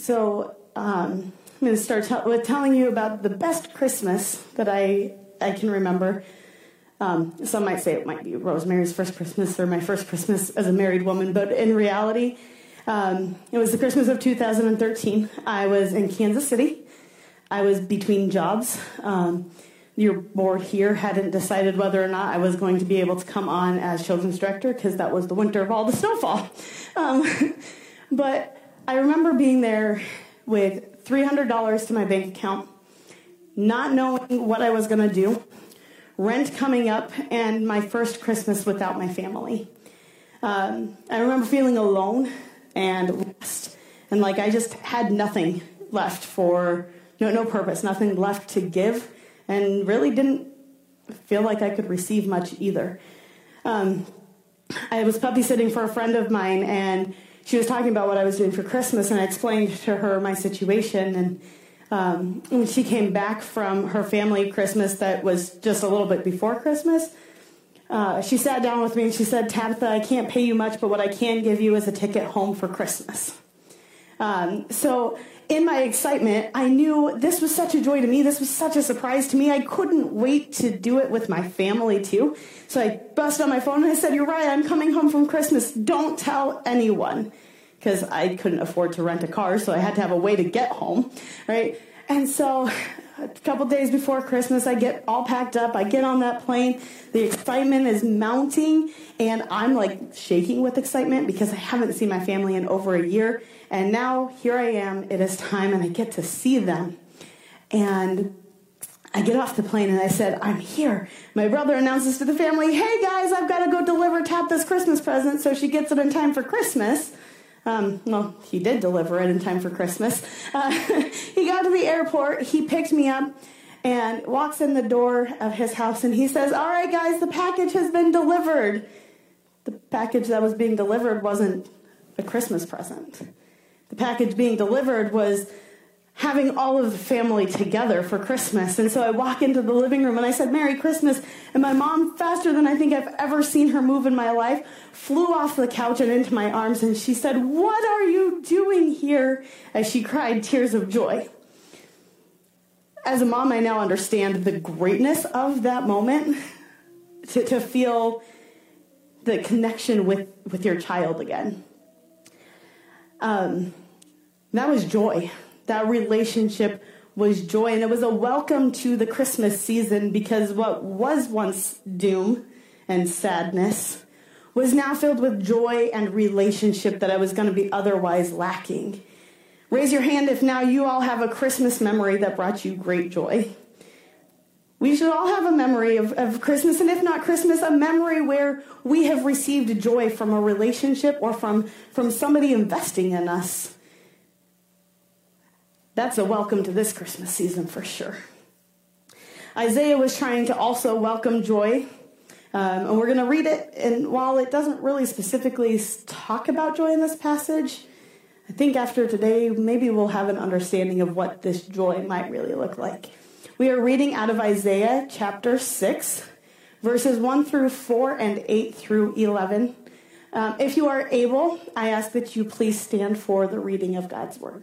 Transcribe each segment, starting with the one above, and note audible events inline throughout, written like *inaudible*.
so um, I'm going to start t- with telling you about the best Christmas that I, I can remember. Um, some might say it might be Rosemary's first Christmas or my first Christmas as a married woman, but in reality, um, it was the Christmas of 2013. I was in Kansas City. I was between jobs. Um, your board here hadn't decided whether or not I was going to be able to come on as children's director because that was the winter of all the snowfall. Um, *laughs* but I remember being there with $300 to my bank account, not knowing what I was going to do, rent coming up, and my first Christmas without my family. Um, I remember feeling alone and lost, and like I just had nothing left for no no purpose, nothing left to give, and really didn't feel like I could receive much either. Um, I was puppy sitting for a friend of mine, and she was talking about what I was doing for Christmas, and I explained to her my situation. And um, when she came back from her family Christmas, that was just a little bit before Christmas, uh, she sat down with me and she said, Tabitha, I can't pay you much, but what I can give you is a ticket home for Christmas. Um, so, in my excitement, I knew this was such a joy to me. This was such a surprise to me. I couldn't wait to do it with my family too. So I busted on my phone and I said, Uriah, I'm coming home from Christmas. Don't tell anyone. Because I couldn't afford to rent a car, so I had to have a way to get home, right? And so a couple days before Christmas, I get all packed up. I get on that plane. The excitement is mounting, and I'm like shaking with excitement because I haven't seen my family in over a year. And now here I am. It is time, and I get to see them. And I get off the plane and I said, I'm here. My brother announces to the family, Hey guys, I've got to go deliver Tabitha's Christmas present so she gets it in time for Christmas. Um, well, he did deliver it in time for Christmas. Uh, *laughs* he got to the airport, he picked me up, and walks in the door of his house, and he says, All right, guys, the package has been delivered. The package that was being delivered wasn't a Christmas present. The package being delivered was having all of the family together for Christmas. And so I walk into the living room and I said, Merry Christmas. And my mom, faster than I think I've ever seen her move in my life, flew off the couch and into my arms. And she said, What are you doing here? As she cried tears of joy. As a mom, I now understand the greatness of that moment to, to feel the connection with, with your child again. Um, that was joy that relationship was joy. And it was a welcome to the Christmas season because what was once doom and sadness was now filled with joy and relationship that I was going to be otherwise lacking. Raise your hand if now you all have a Christmas memory that brought you great joy. We should all have a memory of, of Christmas, and if not Christmas, a memory where we have received joy from a relationship or from, from somebody investing in us. That's a welcome to this Christmas season for sure. Isaiah was trying to also welcome joy. Um, and we're going to read it. And while it doesn't really specifically talk about joy in this passage, I think after today, maybe we'll have an understanding of what this joy might really look like. We are reading out of Isaiah chapter 6, verses 1 through 4 and 8 through 11. Um, if you are able, I ask that you please stand for the reading of God's word.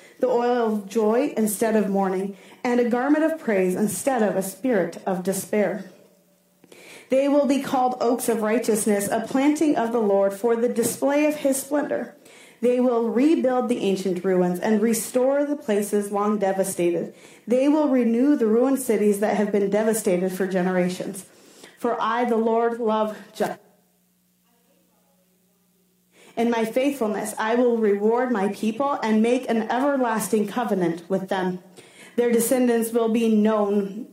the oil of joy instead of mourning, and a garment of praise instead of a spirit of despair. They will be called oaks of righteousness, a planting of the Lord for the display of his splendor. They will rebuild the ancient ruins and restore the places long devastated. They will renew the ruined cities that have been devastated for generations. For I, the Lord, love justice in my faithfulness, I will reward my people and make an everlasting covenant with them. Their descendants will be known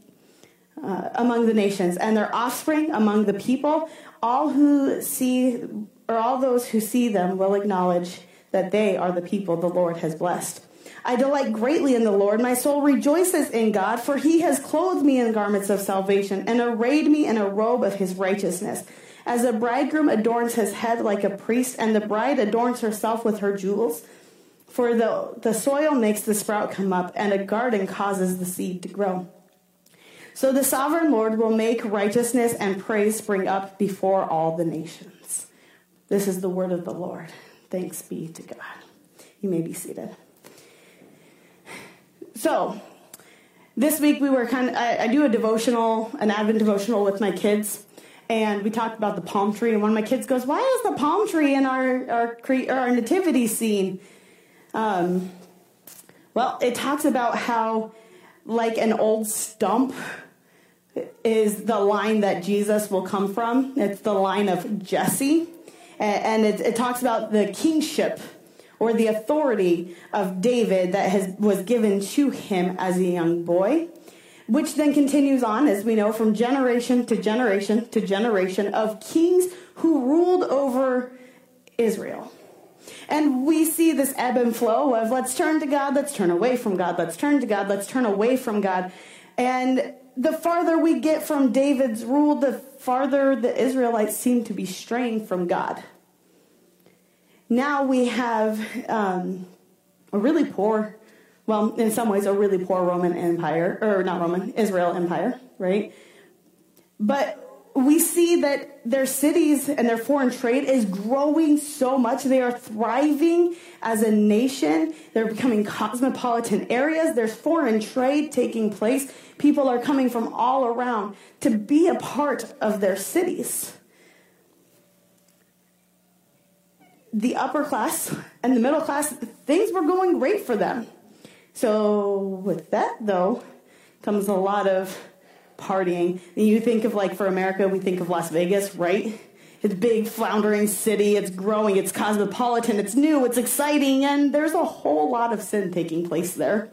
uh, among the nations, and their offspring among the people. All who see, or all those who see them, will acknowledge that they are the people the Lord has blessed. I delight greatly in the Lord. My soul rejoices in God, for he has clothed me in garments of salvation and arrayed me in a robe of his righteousness. As a bridegroom adorns his head like a priest, and the bride adorns herself with her jewels. For the, the soil makes the sprout come up, and a garden causes the seed to grow. So the sovereign Lord will make righteousness and praise spring up before all the nations. This is the word of the Lord. Thanks be to God. You may be seated. So, this week we were kind of, I, I, do a devotional, an Advent devotional with my kids, and we talked about the palm tree. And one of my kids goes, Why is the palm tree in our, our, our nativity scene? Um, well, it talks about how, like an old stump, is the line that Jesus will come from. It's the line of Jesse. And it, it talks about the kingship or the authority of David that has, was given to him as a young boy, which then continues on, as we know, from generation to generation to generation of kings who ruled over Israel. And we see this ebb and flow of let's turn to God, let's turn away from God, let's turn to God, let's turn away from God. And the farther we get from David's rule, the farther the Israelites seem to be straying from God now we have um, a really poor, well, in some ways, a really poor Roman Empire, or not Roman, Israel Empire, right? But we see that their cities and their foreign trade is growing so much. They are thriving as a nation. They're becoming cosmopolitan areas. There's foreign trade taking place. People are coming from all around to be a part of their cities. the upper class and the middle class, things were going great for them. So, with that, though, comes a lot of partying. And you think of, like, for America, we think of Las Vegas, right? It's a big, floundering city. It's growing. It's cosmopolitan. It's new. It's exciting. And there's a whole lot of sin taking place there.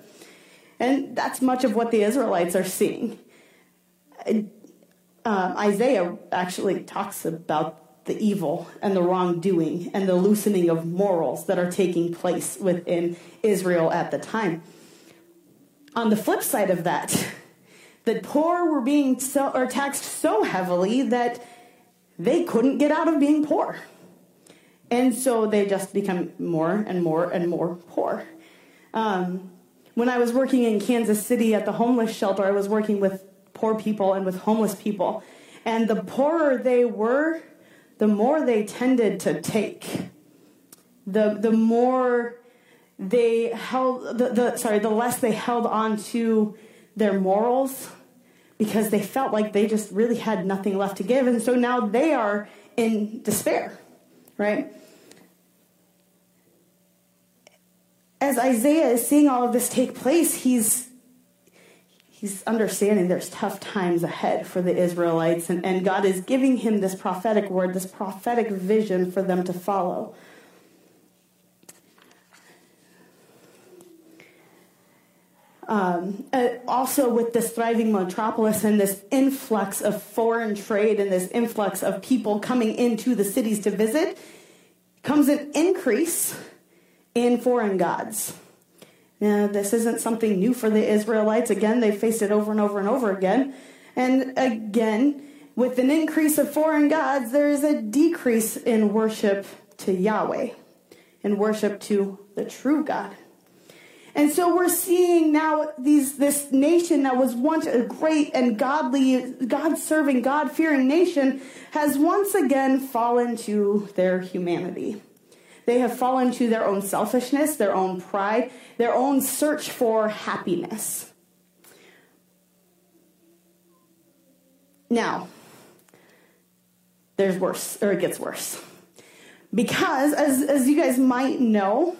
And that's much of what the Israelites are seeing. Uh, Isaiah actually talks about the evil and the wrongdoing and the loosening of morals that are taking place within Israel at the time. On the flip side of that, *laughs* the poor were being so, or taxed so heavily that they couldn't get out of being poor. And so they just become more and more and more poor. Um, when I was working in Kansas City at the homeless shelter, I was working with poor people and with homeless people. And the poorer they were, the more they tended to take, the the more they held the, the sorry, the less they held on to their morals because they felt like they just really had nothing left to give. And so now they are in despair, right? As Isaiah is seeing all of this take place, he's he's understanding there's tough times ahead for the Israelites, and, and God is giving him this prophetic word, this prophetic vision for them to follow. Um, uh, also, with this thriving metropolis and this influx of foreign trade and this influx of people coming into the cities to visit, comes an increase in foreign gods. Now, this isn't something new for the Israelites. Again, they faced it over and over and over again. And again, with an increase of foreign gods, there is a decrease in worship to Yahweh and worship to the true God. And so we're seeing now these this nation that was once a great and godly, God serving, God fearing nation has once again fallen to their humanity. They have fallen to their own selfishness, their own pride, their own search for happiness. Now, there's worse, or it gets worse. Because, as, as you guys might know,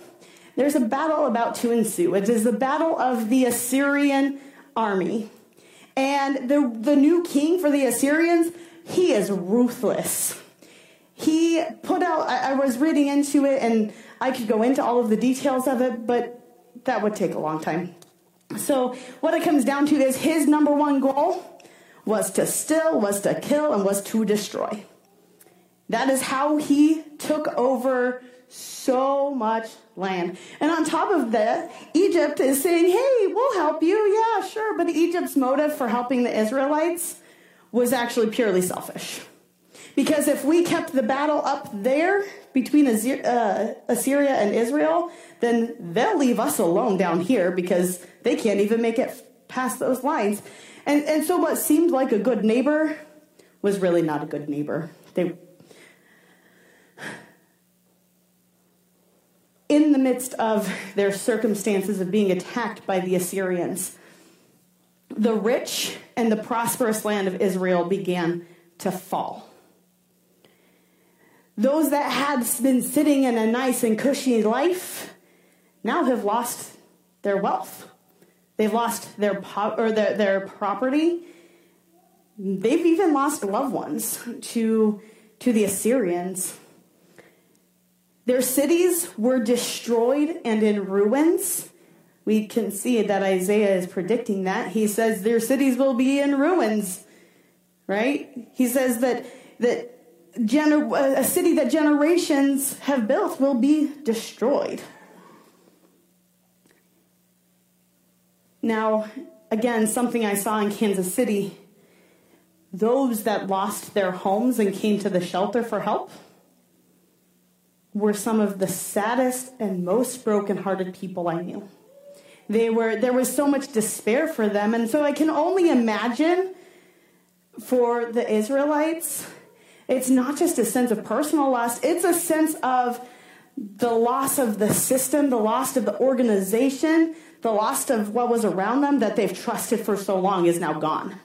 there's a battle about to ensue. It is the battle of the Assyrian army. And the, the new king for the Assyrians, he is ruthless he put out, I, I was reading into it and I could go into all of the details of it, but that would take a long time. So, what it comes down to is his number one goal was to still, was to kill, and was to destroy. That is how he took over so much land. And on top of that, Egypt is saying, hey, we'll help you. Yeah, sure. But Egypt's motive for helping the Israelites was actually purely selfish. Because if we kept the battle up there between uh, Assyria and Israel, then they'll leave us alone down here because they can't even make it past those lines. And, and so what seemed like a good neighbor was really not a good neighbor. They, in the midst of their circumstances of being attacked by the Assyrians, the rich and the prosperous land of Israel began to fall. Those that had been sitting in a nice and cushy life now have lost their wealth. They've lost their po- or their, their property. They've even lost loved ones to, to the Assyrians. Their cities were destroyed and in ruins. We can see that Isaiah is predicting that. He says their cities will be in ruins, right? He says that that gener- a city that generations have built will be destroyed. Now, again, something I saw in Kansas City those that lost their homes and came to the shelter for help were some of the saddest and most brokenhearted people I knew. They were there was so much despair for them, and so I can only imagine for the Israelites it's not just a sense of personal loss, it's a sense of the loss of the system, the loss of the organization, the loss of what was around them that they've trusted for so long is now gone.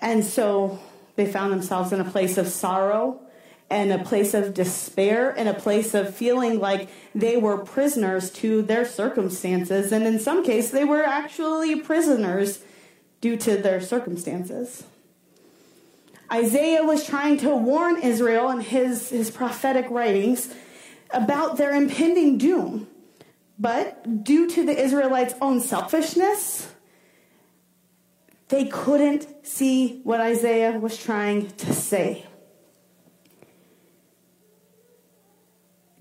And so they found themselves in a place of sorrow and a place of despair and a place of feeling like they were prisoners to their circumstances. And in some cases, they were actually prisoners due to their circumstances. Isaiah was trying to warn Israel in his, his prophetic writings about their impending doom. But due to the Israelites' own selfishness, they couldn't see what Isaiah was trying to say.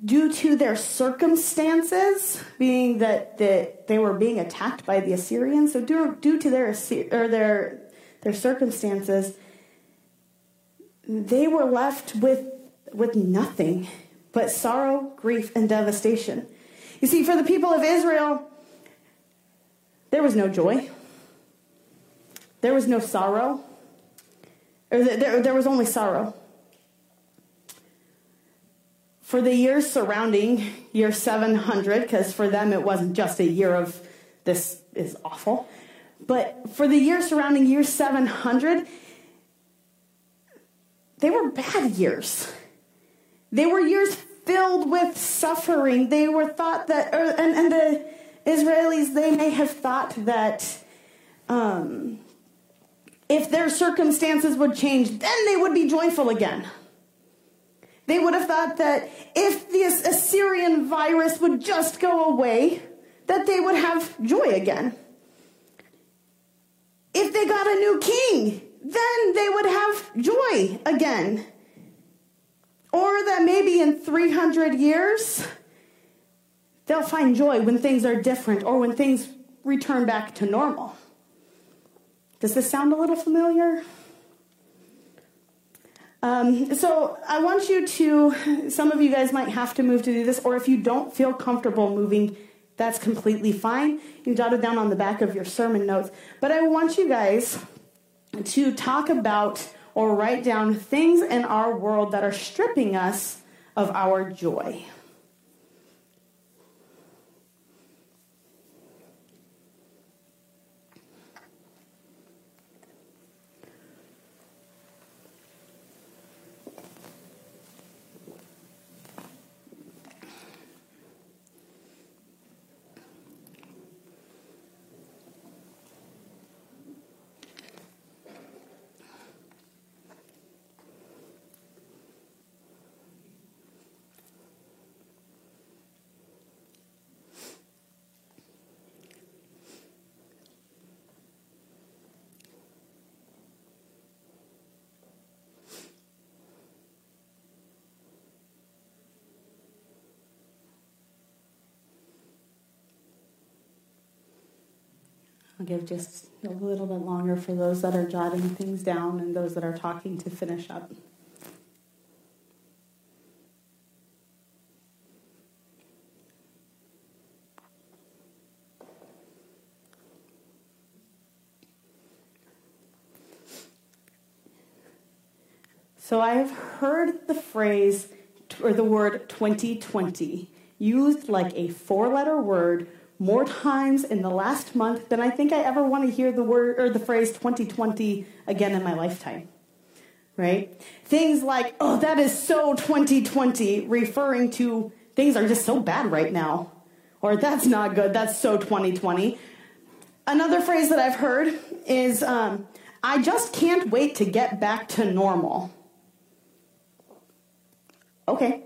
Due to their circumstances, being that, that they were being attacked by the Assyrians, so due, due to their, or their, their circumstances, they were left with, with nothing but sorrow, grief, and devastation. You see, for the people of Israel, there was no joy, there was no sorrow, or there, there was only sorrow. For the years surrounding year 700, because for them it wasn't just a year of this is awful, but for the years surrounding year 700, they were bad years. They were years filled with suffering. They were thought that, or, and, and the Israelis, they may have thought that um, if their circumstances would change, then they would be joyful again. They would have thought that if this Assyrian virus would just go away, that they would have joy again. If they got a new king, then they would have joy again. Or that maybe in 300 years, they'll find joy when things are different or when things return back to normal. Does this sound a little familiar? Um, so I want you to, some of you guys might have to move to do this, or if you don't feel comfortable moving, that's completely fine. You can jot it down on the back of your sermon notes. But I want you guys to talk about or write down things in our world that are stripping us of our joy. I'll give just a little bit longer for those that are jotting things down and those that are talking to finish up. So I have heard the phrase or the word 2020 used like a four letter word more times in the last month than I think I ever want to hear the word or the phrase 2020 again in my lifetime. Right? Things like, oh, that is so 2020, referring to things are just so bad right now. Or that's not good, that's so 2020. Another phrase that I've heard is, um, I just can't wait to get back to normal. Okay.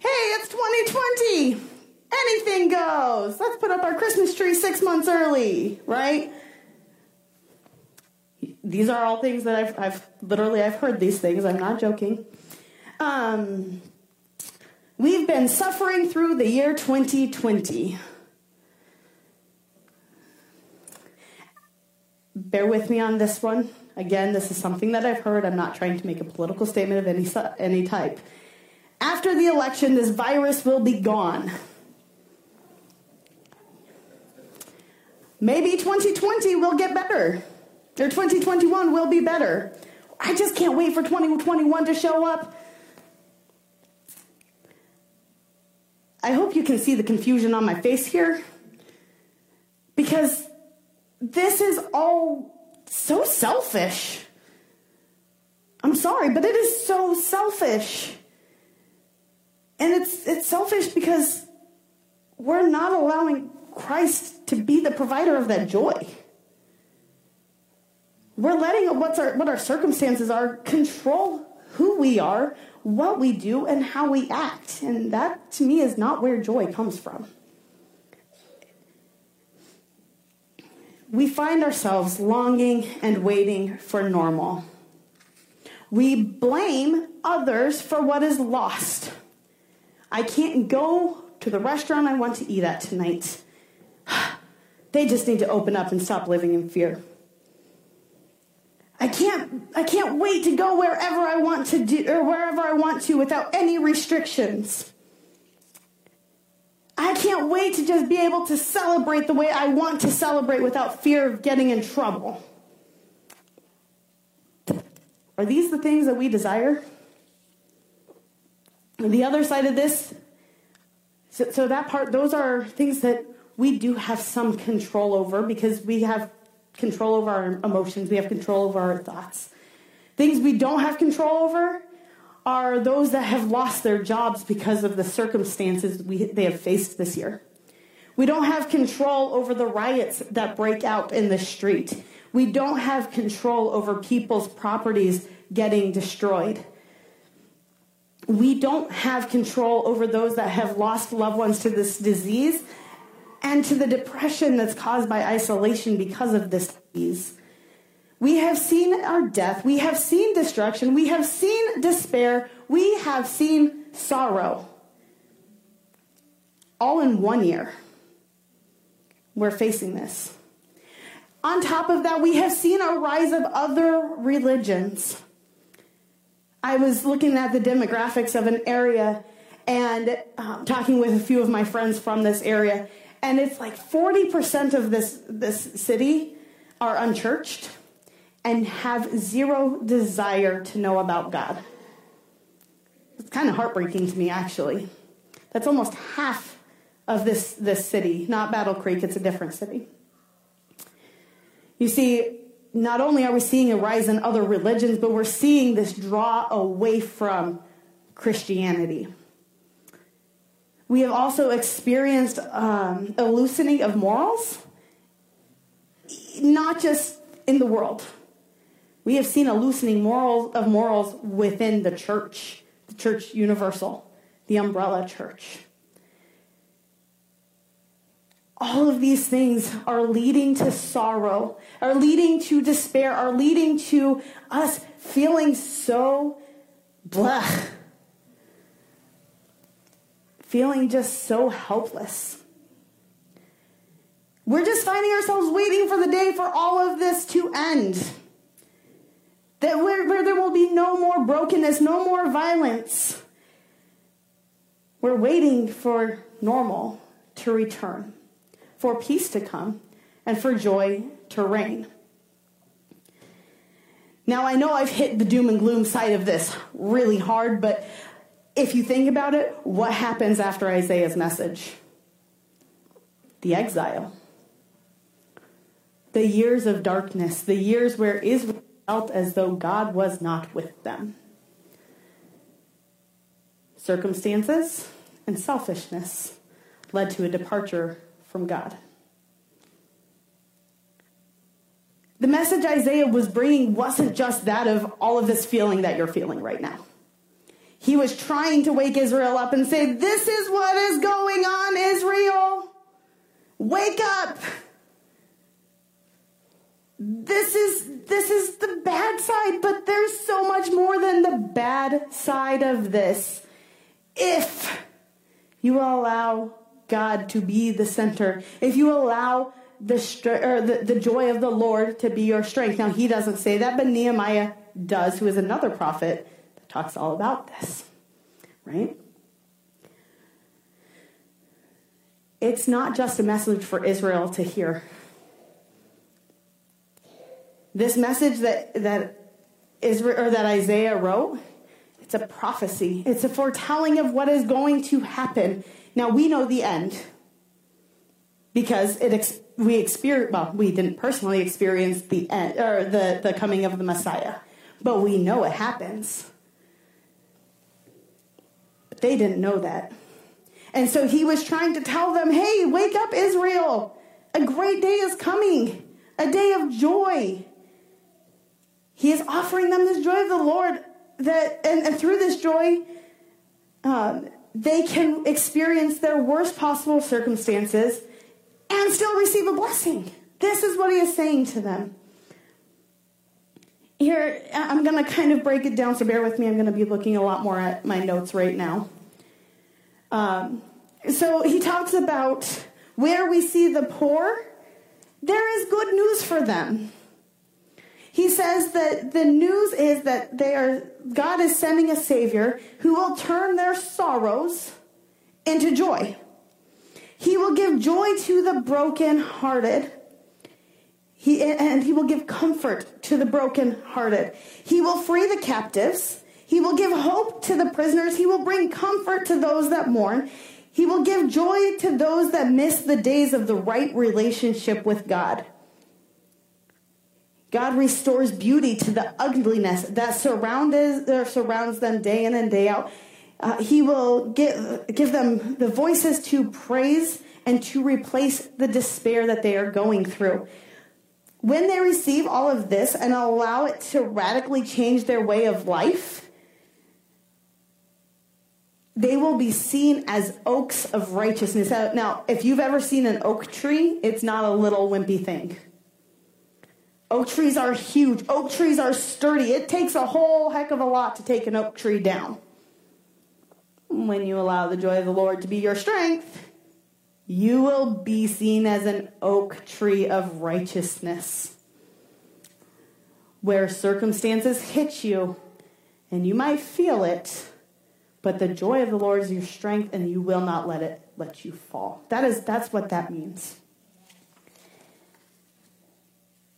Hey, it's 2020 anything goes. Let's put up our Christmas tree six months early, right? These are all things that I've, I've literally I've heard these things. I'm not joking. Um, we've been suffering through the year 2020. Bear with me on this one. Again, this is something that I've heard. I'm not trying to make a political statement of any any type. After the election, this virus will be gone. Maybe 2020 will get better. Or 2021 will be better. I just can't wait for 2021 to show up. I hope you can see the confusion on my face here. Because this is all so selfish. I'm sorry, but it is so selfish. And it's it's selfish because we're not allowing Christ to be the provider of that joy. We're letting what's our, what our circumstances are control who we are, what we do, and how we act. And that, to me, is not where joy comes from. We find ourselves longing and waiting for normal. We blame others for what is lost. I can't go to the restaurant I want to eat at tonight. *gasps* They just need to open up and stop living in fear. I can't I can't wait to go wherever I want to do or wherever I want to without any restrictions. I can't wait to just be able to celebrate the way I want to celebrate without fear of getting in trouble. Are these the things that we desire? the other side of this, so, so that part, those are things that we do have some control over because we have control over our emotions, we have control over our thoughts. Things we don't have control over are those that have lost their jobs because of the circumstances we, they have faced this year. We don't have control over the riots that break out in the street. We don't have control over people's properties getting destroyed. We don't have control over those that have lost loved ones to this disease and to the depression that's caused by isolation because of this disease. We have seen our death, we have seen destruction, we have seen despair, we have seen sorrow. All in one year. We're facing this. On top of that, we have seen a rise of other religions. I was looking at the demographics of an area and um, talking with a few of my friends from this area, and it's like 40% of this, this city are unchurched and have zero desire to know about God. It's kind of heartbreaking to me, actually. That's almost half of this, this city, not Battle Creek, it's a different city. You see, not only are we seeing a rise in other religions, but we're seeing this draw away from Christianity. We have also experienced um, a loosening of morals, not just in the world. We have seen a loosening moral, of morals within the church, the church universal, the umbrella church. All of these things are leading to sorrow, are leading to despair, are leading to us feeling so blah feeling just so helpless. We're just finding ourselves waiting for the day for all of this to end. That where, where there will be no more brokenness, no more violence. We're waiting for normal to return, for peace to come, and for joy to reign. Now, I know I've hit the doom and gloom side of this really hard, but if you think about it, what happens after Isaiah's message? The exile. The years of darkness, the years where Israel felt as though God was not with them. Circumstances and selfishness led to a departure from God. The message Isaiah was bringing wasn't just that of all of this feeling that you're feeling right now. He was trying to wake Israel up and say, This is what is going on, Israel. Wake up. This is this is the bad side, but there's so much more than the bad side of this. If you allow God to be the center, if you allow the, the, the joy of the Lord to be your strength. Now, he doesn't say that, but Nehemiah does, who is another prophet talks all about this, right? It's not just a message for Israel to hear. This message that, that Israel or that Isaiah wrote, it's a prophecy. It's a foretelling of what is going to happen. Now we know the end because it we experience well we didn't personally experience the end or the the coming of the messiah but we know it happens they didn't know that and so he was trying to tell them hey wake up israel a great day is coming a day of joy he is offering them this joy of the lord that and, and through this joy um, they can experience their worst possible circumstances and still receive a blessing. This is what he is saying to them. Here, I'm going to kind of break it down, so bear with me. I'm going to be looking a lot more at my notes right now. Um, so he talks about where we see the poor, there is good news for them. He says that the news is that they are God is sending a savior who will turn their sorrows into joy. He will give joy to the brokenhearted. He, and he will give comfort to the brokenhearted. He will free the captives. He will give hope to the prisoners. He will bring comfort to those that mourn. He will give joy to those that miss the days of the right relationship with God. God restores beauty to the ugliness that surrounds them day in and day out. Uh, he will give, give them the voices to praise and to replace the despair that they are going through. When they receive all of this and allow it to radically change their way of life, they will be seen as oaks of righteousness. Now, if you've ever seen an oak tree, it's not a little wimpy thing. Oak trees are huge. Oak trees are sturdy. It takes a whole heck of a lot to take an oak tree down when you allow the joy of the Lord to be your strength, you will be seen as an oak tree of righteousness. Where circumstances hit you, and you might feel it, but the joy of the Lord is your strength, and you will not let it let you fall. That is that's what that means.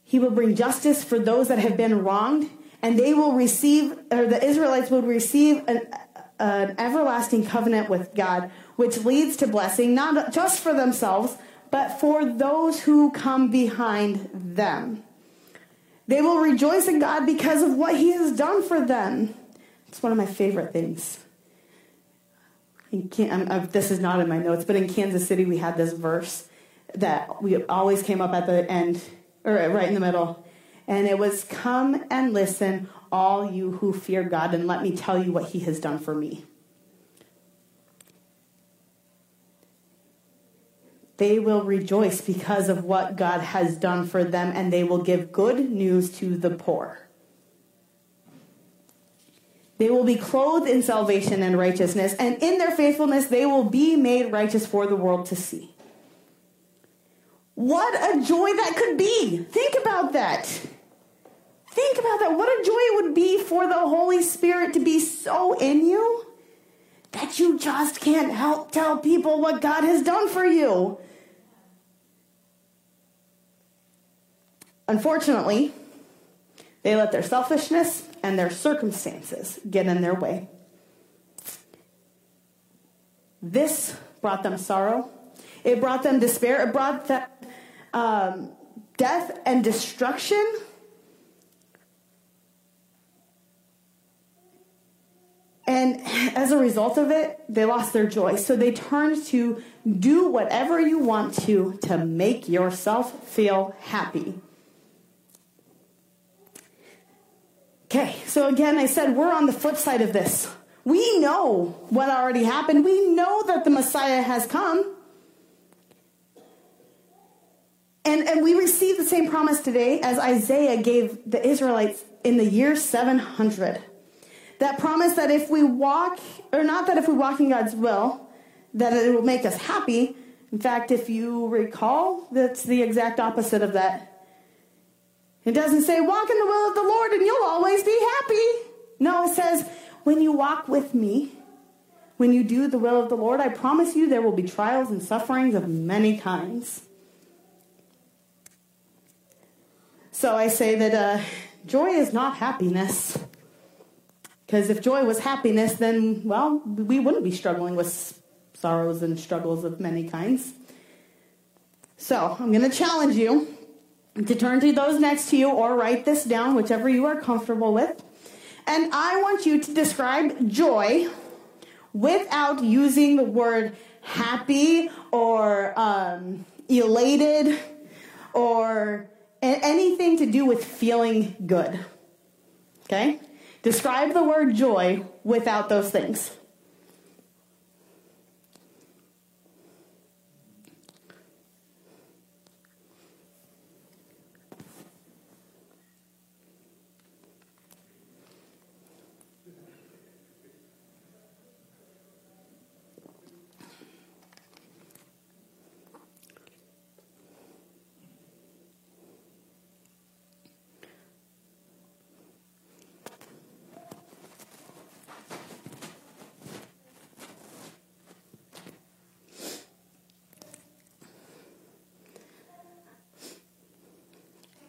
He will bring justice for those that have been wronged, and they will receive, or the Israelites will receive an, an everlasting covenant with God, which leads to blessing, not just for themselves, but for those who come behind them. They will rejoice in God because of what He has done for them. It's one of my favorite things. Can, uh, this is not in my notes, but in Kansas City, we had this verse that we always came up at the end, or right in the middle. And it was, Come and listen, all you who fear God, and let me tell you what he has done for me. They will rejoice because of what God has done for them, and they will give good news to the poor. They will be clothed in salvation and righteousness, and in their faithfulness they will be made righteous for the world to see. What a joy that could be. Think about that. Think about that. What a joy it would be for the Holy Spirit to be so in you that you just can't help tell people what God has done for you. Unfortunately, they let their selfishness and their circumstances get in their way. This brought them sorrow. It brought them despair. It brought them um, death and destruction. And *laughs* as a result of it, they lost their joy. So they turned to do whatever you want to to make yourself feel happy. Okay, so again, I said we're on the flip side of this. We know what already happened. We know that the Messiah has come. And, and we receive the same promise today as Isaiah gave the Israelites in the year 700. That promise that if we walk, or not that if we walk in God's will, that it will make us happy. In fact, if you recall, that's the exact opposite of that. It doesn't say, walk in the will of the Lord and you'll always be happy. No, it says, when you walk with me, when you do the will of the Lord, I promise you there will be trials and sufferings of many kinds. So I say that uh, joy is not happiness. Because if joy was happiness, then, well, we wouldn't be struggling with sorrows and struggles of many kinds. So I'm going to challenge you to turn to those next to you or write this down, whichever you are comfortable with. And I want you to describe joy without using the word happy or um, elated or anything to do with feeling good. Okay? Describe the word joy without those things.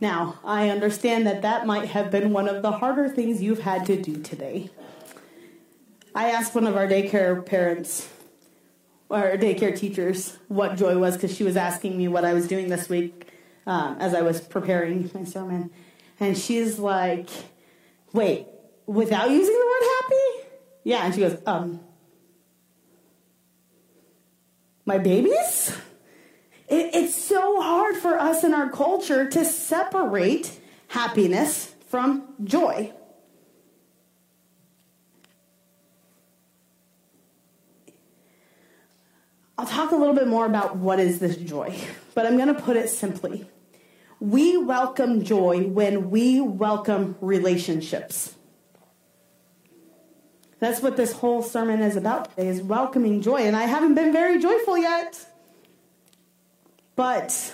Now, I understand that that might have been one of the harder things you've had to do today. I asked one of our daycare parents, or daycare teachers, what joy was because she was asking me what I was doing this week um, as I was preparing my sermon. And she's like, wait, without using the word happy? Yeah. And she goes, um, my babies? It, it's so hard for us in our culture to separate happiness from joy. I'll talk a little bit more about what is this joy, but I'm going to put it simply. We welcome joy when we welcome relationships. That's what this whole sermon is about today is welcoming joy and I haven't been very joyful yet. But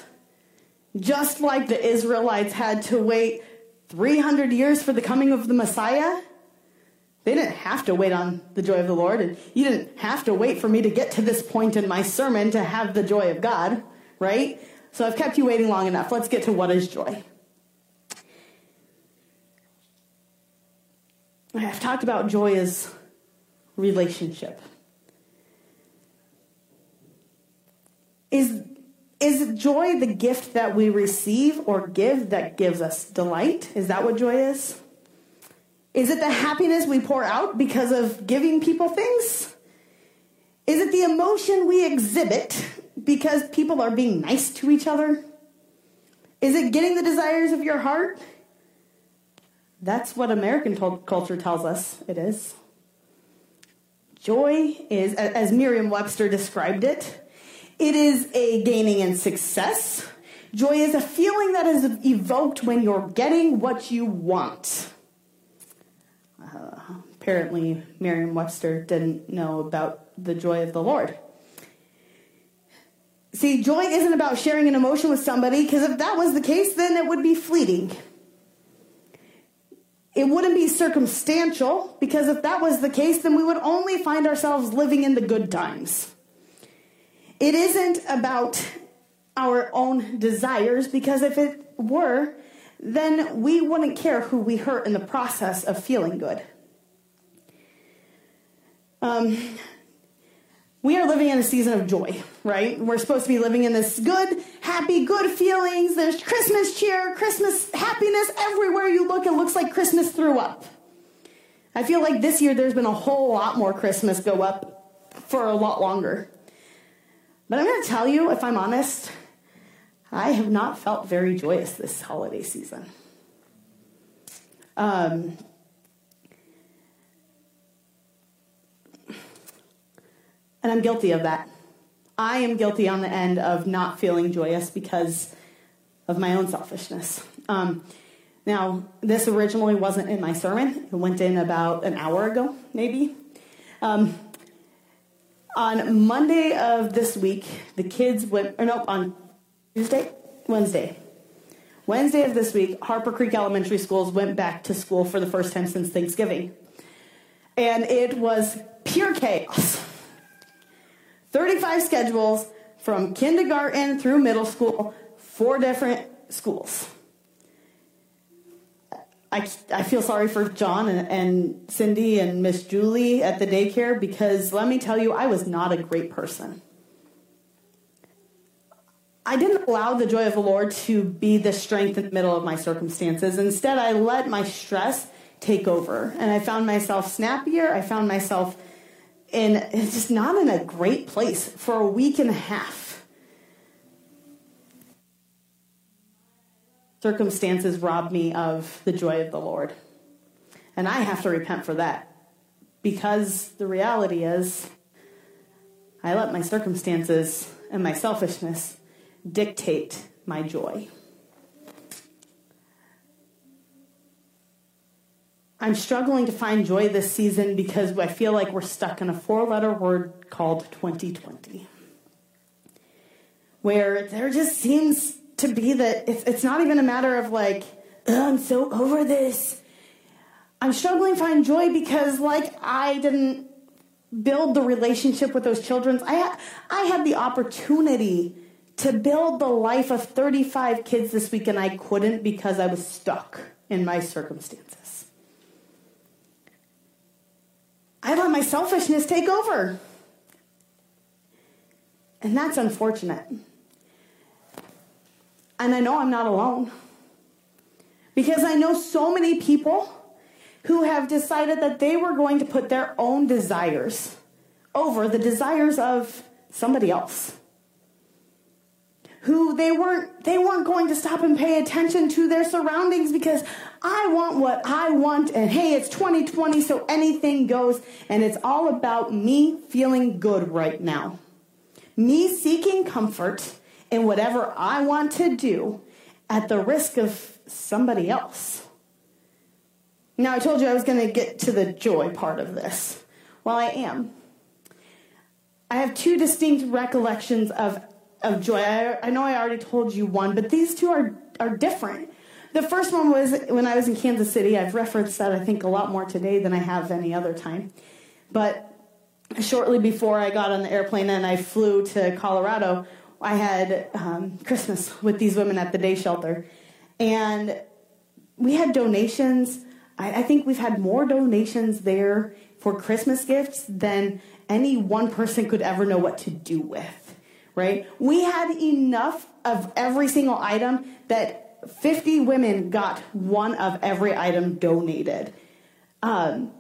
just like the Israelites had to wait 300 years for the coming of the Messiah, they didn't have to wait on the joy of the Lord. And you didn't have to wait for me to get to this point in my sermon to have the joy of God, right? So I've kept you waiting long enough. Let's get to what is joy. I've talked about joy as relationship. Is is joy the gift that we receive or give that gives us delight? Is that what joy is? Is it the happiness we pour out because of giving people things? Is it the emotion we exhibit because people are being nice to each other? Is it getting the desires of your heart? That's what American culture tells us it is. Joy is, as Merriam Webster described it, it is a gaining in success. Joy is a feeling that is evoked when you're getting what you want. Uh, apparently, Merriam Webster didn't know about the joy of the Lord. See, joy isn't about sharing an emotion with somebody, because if that was the case, then it would be fleeting. It wouldn't be circumstantial, because if that was the case, then we would only find ourselves living in the good times. It isn't about our own desires, because if it were, then we wouldn't care who we hurt in the process of feeling good. Um, we are living in a season of joy, right? We're supposed to be living in this good, happy, good feelings. There's Christmas cheer, Christmas happiness everywhere you look. It looks like Christmas threw up. I feel like this year there's been a whole lot more Christmas go up for a lot longer. But I'm going to tell you, if I'm honest, I have not felt very joyous this holiday season. Um, and I'm guilty of that. I am guilty on the end of not feeling joyous because of my own selfishness. Um, now, this originally wasn't in my sermon. It went in about an hour ago, maybe. Um, on Monday of this week, the kids went, or no, on Tuesday? Wednesday. Wednesday of this week, Harper Creek Elementary Schools went back to school for the first time since Thanksgiving. And it was pure chaos. 35 schedules from kindergarten through middle school, four different schools. I, I feel sorry for John and, and Cindy and Miss Julie at the daycare because let me tell you, I was not a great person. I didn't allow the joy of the Lord to be the strength in the middle of my circumstances. Instead, I let my stress take over. And I found myself snappier. I found myself in just not in a great place for a week and a half. Circumstances rob me of the joy of the Lord. And I have to repent for that. Because the reality is, I let my circumstances and my selfishness dictate my joy. I'm struggling to find joy this season because I feel like we're stuck in a four letter word called 2020. Where there just seems to be that it's not even a matter of like, I'm so over this. I'm struggling to find joy because, like, I didn't build the relationship with those children. I, I had the opportunity to build the life of 35 kids this week, and I couldn't because I was stuck in my circumstances. I let my selfishness take over. And that's unfortunate. And I know I'm not alone. Because I know so many people who have decided that they were going to put their own desires over the desires of somebody else who they weren't they weren't going to stop and pay attention to their surroundings because I want what I want and hey it's 2020 so anything goes and it's all about me feeling good right now. Me seeking comfort in whatever I want to do at the risk of somebody else. Now I told you I was going to get to the joy part of this. Well, I am. I have two distinct recollections of of joy. I, I know I already told you one, but these two are, are different. The first one was when I was in Kansas City. I've referenced that, I think, a lot more today than I have any other time. But shortly before I got on the airplane and I flew to Colorado, I had um, Christmas with these women at the day shelter. And we had donations. I, I think we've had more donations there for Christmas gifts than any one person could ever know what to do with right? We had enough of every single item that 50 women got one of every item donated. Um,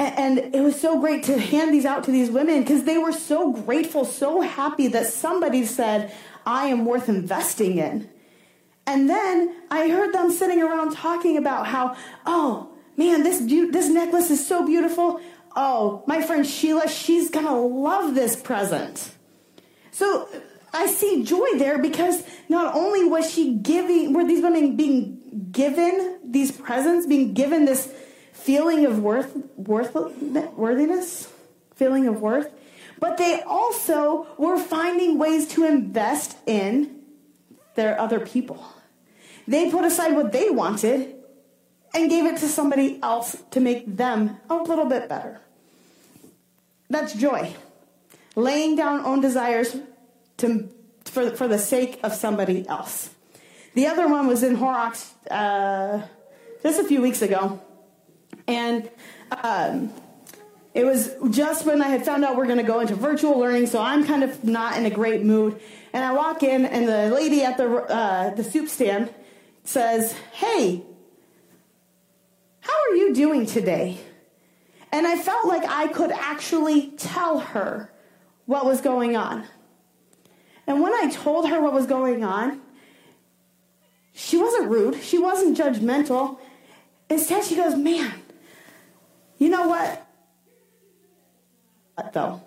and, it was so great to hand these out to these women because they were so grateful, so happy that somebody said, I am worth investing in. And then I heard them sitting around talking about how, oh, man, this, this necklace is so beautiful. Oh, my friend Sheila, she's going to love this present. So I see joy there because not only was she giving, were these women being given these presents, being given this feeling of worth, worth, worthiness, feeling of worth, but they also were finding ways to invest in their other people. They put aside what they wanted and gave it to somebody else to make them a little bit better. That's joy. Laying down own desires to, for, for the sake of somebody else. The other one was in Horrocks uh, just a few weeks ago. And um, it was just when I had found out we're going to go into virtual learning, so I'm kind of not in a great mood. And I walk in, and the lady at the, uh, the soup stand says, Hey, how are you doing today? And I felt like I could actually tell her what was going on. And when I told her what was going on, she wasn't rude, she wasn't judgmental. Instead, she goes, Man, you know what? Uh, though.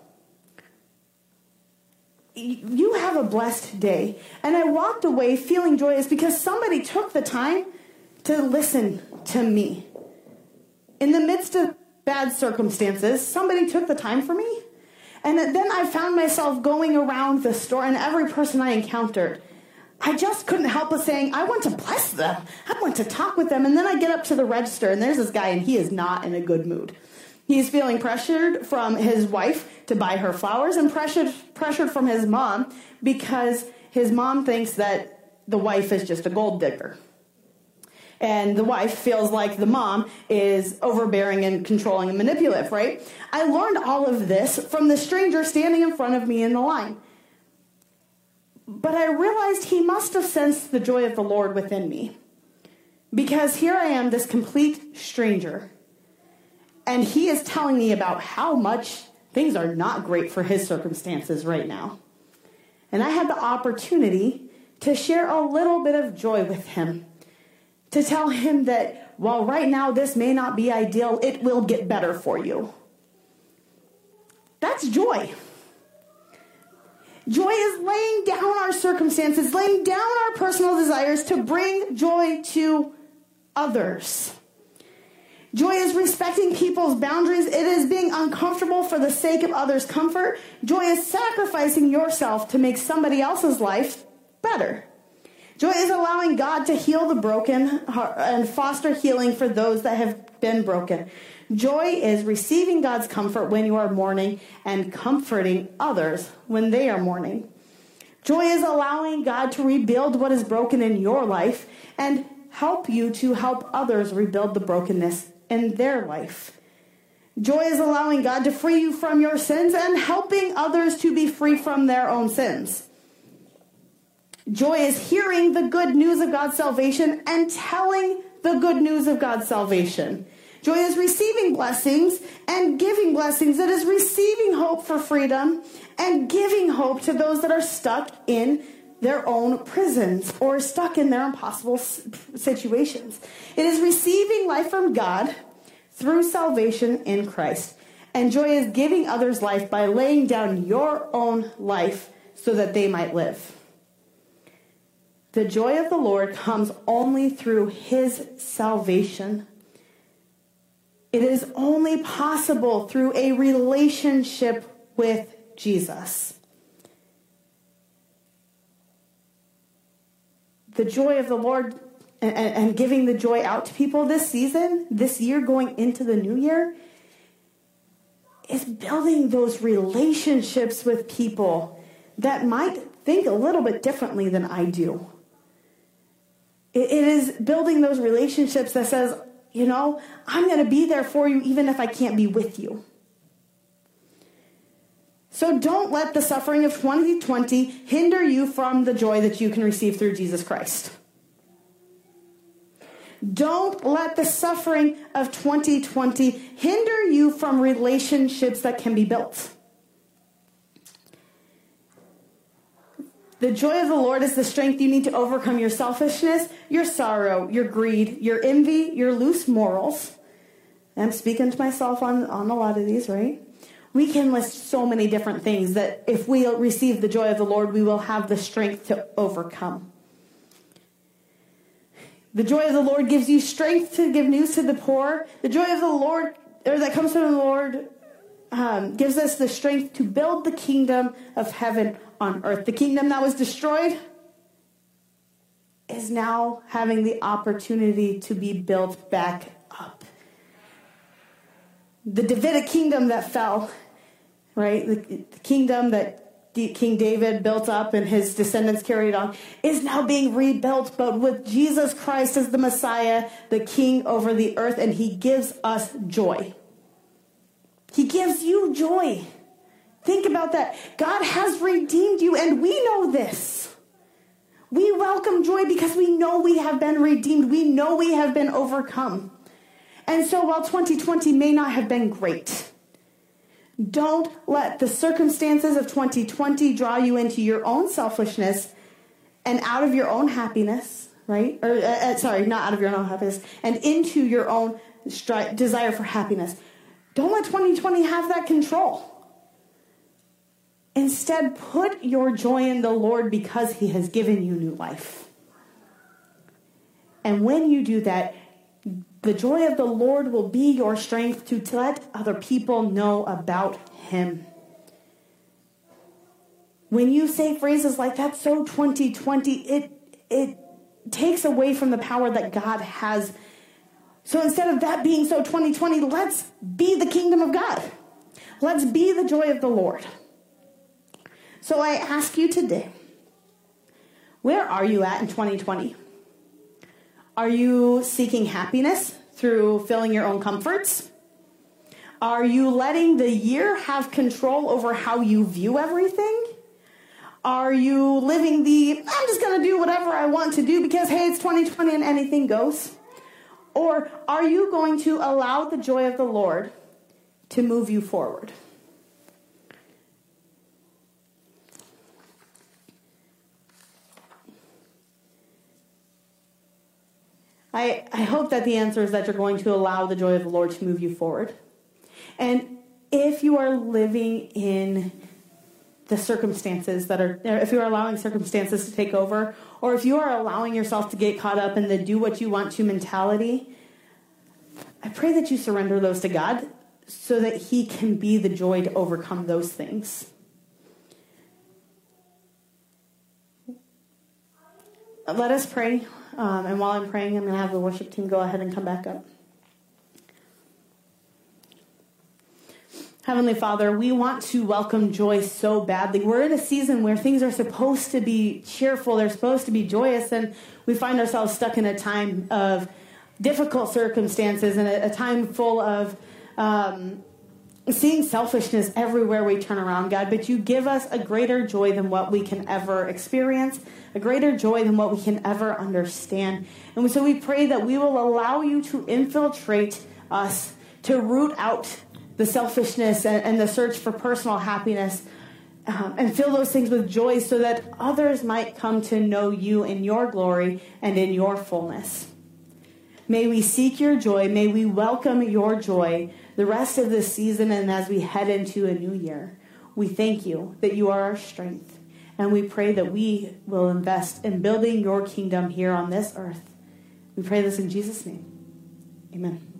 You have a blessed day. And I walked away feeling joyous because somebody took the time to listen to me. In the midst of bad circumstances, somebody took the time for me. And then I found myself going around the store, and every person I encountered, I just couldn't help but saying, I want to bless them. I want to talk with them. And then I get up to the register, and there's this guy, and he is not in a good mood. He's feeling pressured from his wife to buy her flowers, and pressured, pressured from his mom because his mom thinks that the wife is just a gold digger and the wife feels like the mom is overbearing and controlling and manipulative, right? I learned all of this from the stranger standing in front of me in the line. But I realized he must have sensed the joy of the Lord within me. Because here I am, this complete stranger, and he is telling me about how much things are not great for his circumstances right now. And I had the opportunity to share a little bit of joy with him to tell him that while right now this may not be ideal, it will get better for you. That's joy. Joy is laying down our circumstances, laying down our personal desires to bring joy to others. Joy is respecting people's boundaries. It is being uncomfortable for the sake of others' comfort. Joy is sacrificing yourself to make somebody else's life better. Joy is allowing God to heal the broken and foster healing for those that have been broken. Joy is receiving God's comfort when you are mourning and comforting others when they are mourning. Joy is allowing God to rebuild what is broken in your life and help you to help others rebuild the brokenness in their life. Joy is allowing God to free you from your sins and helping others to be free from their own sins. Joy is hearing the good news of God's salvation and telling the good news of God's salvation. Joy is receiving blessings and giving blessings. It is receiving hope for freedom and giving hope to those that are stuck in their own prisons or stuck in their impossible situations. It is receiving life from God through salvation in Christ. And joy is giving others life by laying down your own life so that they might live. The joy of the Lord comes only through his salvation. It is only possible through a relationship with Jesus. The joy of the Lord and, and, giving the joy out to people this season, this year going into the new year, is building those relationships with people that might think a little bit differently than I do. It is building those relationships that says, you know, I'm going to be there for you even if I can't be with you. So don't let the suffering of 2020 hinder you from the joy that you can receive through Jesus Christ. Don't let the suffering of 2020 hinder you from relationships that can be built. The joy of the Lord is the strength you need to overcome your selfishness, your sorrow, your greed, your envy, your loose morals. I'm speaking to myself on, on a lot of these, right? We can list so many different things that if we receive the joy of the Lord, we will have the strength to overcome. The joy of the Lord gives you strength to give news to the poor. The joy of the Lord, or that comes from the Lord, um, gives us the strength to build the kingdom of heaven on earth. The kingdom that was destroyed is now having the opportunity to be built back up. The Davidic kingdom that fell, right? The, the kingdom that King David built up and his descendants carried on, is now being rebuilt, but with Jesus Christ as the Messiah, the King over the earth, and he gives us joy. He gives you joy. Think about that. God has redeemed you, and we know this. We welcome joy because we know we have been redeemed. We know we have been overcome. And so while 2020 may not have been great, don't let the circumstances of 2020 draw you into your own selfishness and out of your own happiness, right? Or, uh, uh sorry, not out of your own happiness, and into your own stri- desire for happiness. Don't let 2020 have that control. Instead, put your joy in the Lord because He has given you new life. And when you do that, the joy of the Lord will be your strength to let other people know about Him. When you say phrases like that's so 2020, it, it takes away from the power that God has. So instead of that being so 2020, let's be the kingdom of God. Let's be the joy of the Lord. So I ask you today, where are you at in 2020? Are you seeking happiness through filling your own comforts? Are you letting the year have control over how you view everything? Are you living the I'm just going to do whatever I want to do because hey, it's 2020 and anything goes? Or are you going to allow the joy of the Lord to move you forward? I, I hope that the answer is that you're going to allow the joy of the Lord to move you forward. And if you are living in the circumstances that are, if you are allowing circumstances to take over, or if you are allowing yourself to get caught up in the do what you want to mentality, I pray that you surrender those to God so that He can be the joy to overcome those things. Let us pray. Um, and while I'm praying, I'm going to have the worship team go ahead and come back up. Heavenly Father, we want to welcome joy so badly. We're in a season where things are supposed to be cheerful, they're supposed to be joyous, and we find ourselves stuck in a time of difficult circumstances and a, a time full of um, seeing selfishness everywhere we turn around, God. But you give us a greater joy than what we can ever experience a greater joy than what we can ever understand. And so we pray that we will allow you to infiltrate us, to root out the selfishness and, and the search for personal happiness. Um, and fill those things with joy so that others might come to know you in your glory and in your fullness. May we seek your joy. May we welcome your joy the rest of this season and as we head into a new year. We thank you that you are our strength. And we pray that we will invest in building your kingdom here on this earth. We pray this in Jesus' name. Amen.